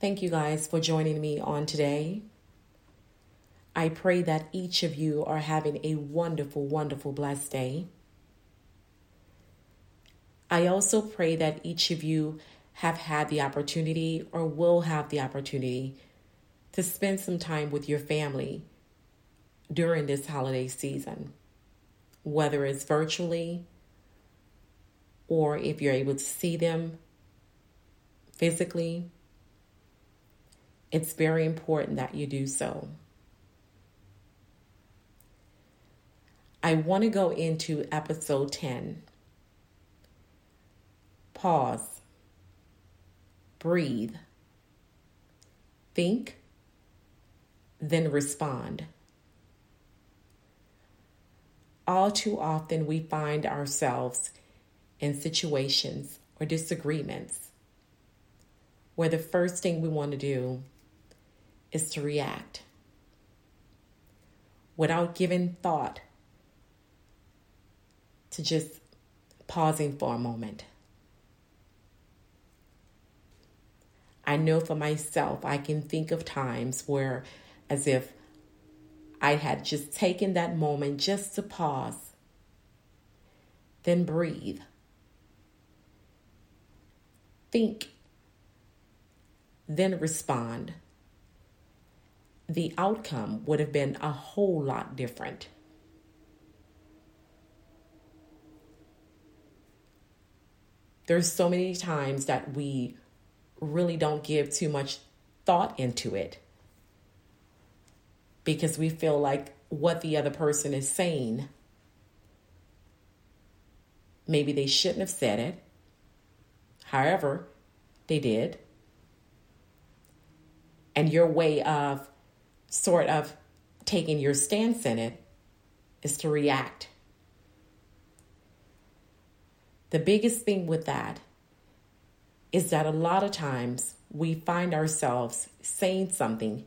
Thank you guys for joining me on today. I pray that each of you are having a wonderful, wonderful, blessed day. I also pray that each of you have had the opportunity or will have the opportunity to spend some time with your family during this holiday season, whether it's virtually or if you're able to see them physically. It's very important that you do so. I want to go into episode 10. Pause. Breathe. Think. Then respond. All too often, we find ourselves in situations or disagreements where the first thing we want to do is to react without giving thought to just pausing for a moment. I know for myself, I can think of times where, as if I had just taken that moment just to pause, then breathe, think, then respond. The outcome would have been a whole lot different. There's so many times that we really don't give too much thought into it because we feel like what the other person is saying, maybe they shouldn't have said it. However, they did. And your way of sort of taking your stance in it is to react. The biggest thing with that is that a lot of times we find ourselves saying something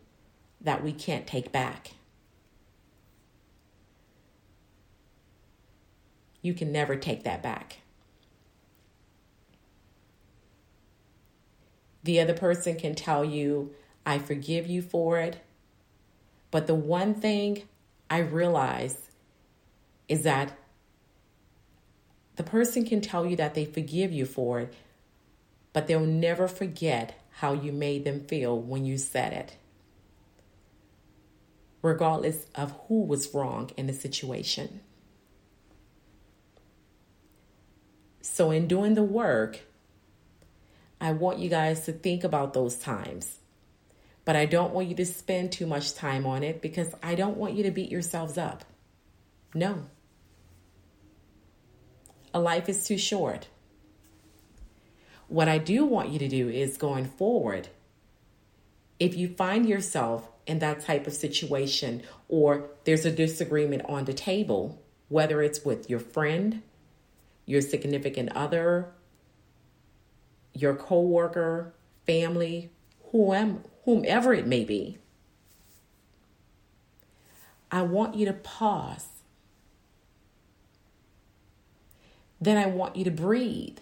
that we can't take back. You can never take that back. The other person can tell you, I forgive you for it. But the one thing I realize is that the person can tell you that they forgive you for it, but they'll never forget how you made them feel when you said it, regardless of who was wrong in the situation. So, in doing the work, I want you guys to think about those times. But I don't want you to spend too much time on it because I don't want you to beat yourselves up. No. A life is too short. What I do want you to do is going forward, if you find yourself in that type of situation or there's a disagreement on the table, whether it's with your friend, your significant other, your coworker, family, whom, whomever it may be, I want you to pause. Then I want you to breathe.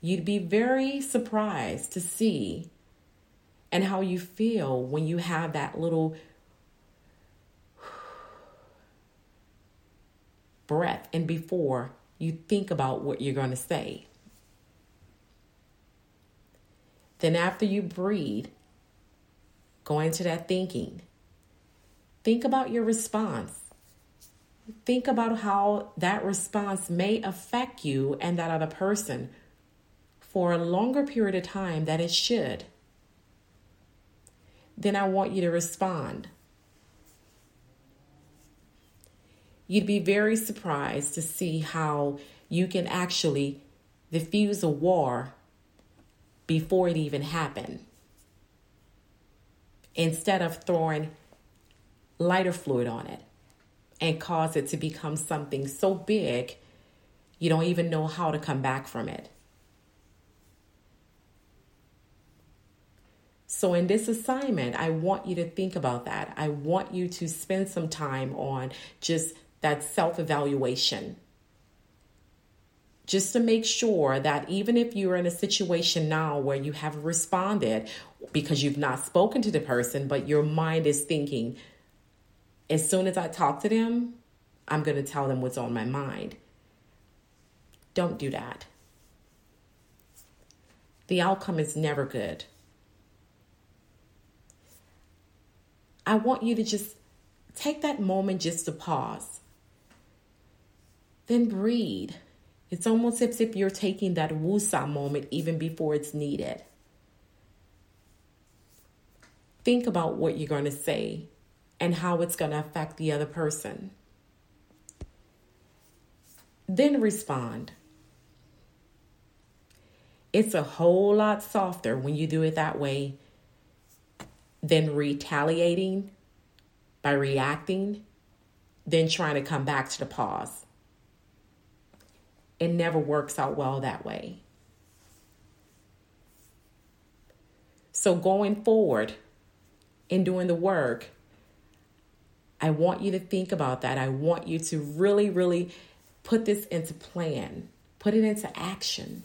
You'd be very surprised to see and how you feel when you have that little breath and before you think about what you're going to say. Then, after you breathe, go into that thinking. Think about your response. Think about how that response may affect you and that other person for a longer period of time than it should, then I want you to respond. You'd be very surprised to see how you can actually diffuse a war before it even happened. Instead of throwing lighter fluid on it and cause it to become something so big you don't even know how to come back from it. So, in this assignment, I want you to think about that. I want you to spend some time on just that self evaluation. just to make sure that even if you're in a situation now where you have responded because you've not spoken to the person, but your mind is thinking, as soon as I talk to them, I'm going to tell them what's on my mind. Don't do that. The outcome is never good. I want you to just take that moment just to pause. Then breathe it's almost as if you're taking that wusa moment even before it's needed. Think about what you're going to say and how it's going to affect the other person. Then respond. It's a whole lot softer when you do it that way than retaliating by reacting, then trying to come back to the pause it never works out well that way. So, going forward in doing the work, I want you to think about that. I want you to really, really put this into plan, put it into action.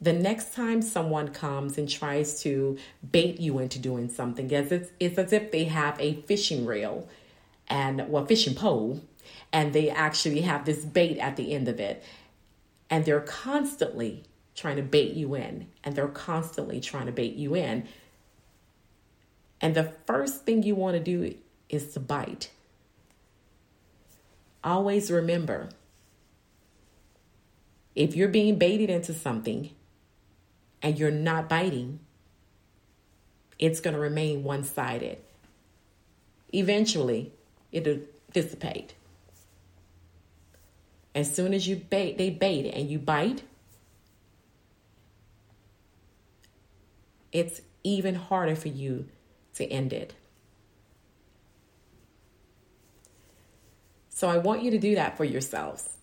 The next time someone comes and tries to bait you into doing something, it's, it's as if they have a fishing reel and well, fishing pole, and they actually have this bait at the end of it. And they're constantly trying to bait you in, and they're constantly trying to bait you in. And the first thing you want to do is to bite. Always remember if you're being baited into something and you're not biting, it's going to remain one sided. Eventually, it'll dissipate. As soon as you bait, they bait and you bite, it's even harder for you to end it. So I want you to do that for yourselves.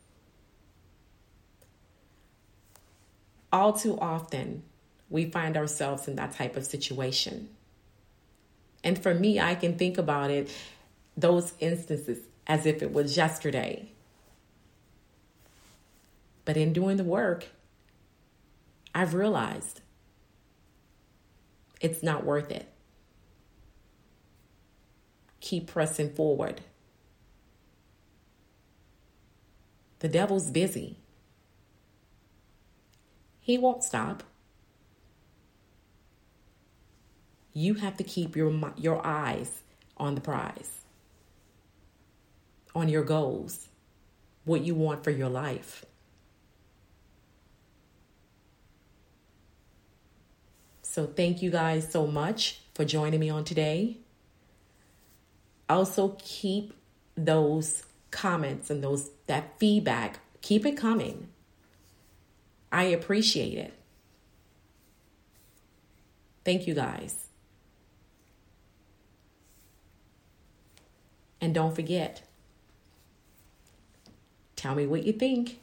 All too often, we find ourselves in that type of situation. And for me, I can think about it, those instances, as if it was yesterday. But in doing the work, I've realized it's not worth it. Keep pressing forward. The devil's busy. He won't stop. You have to keep your, your eyes on the prize, on your goals, what you want for your life. So thank you guys so much for joining me on today. Also keep those comments and those that feedback, keep it coming. I appreciate it. Thank you guys. And don't forget, tell me what you think.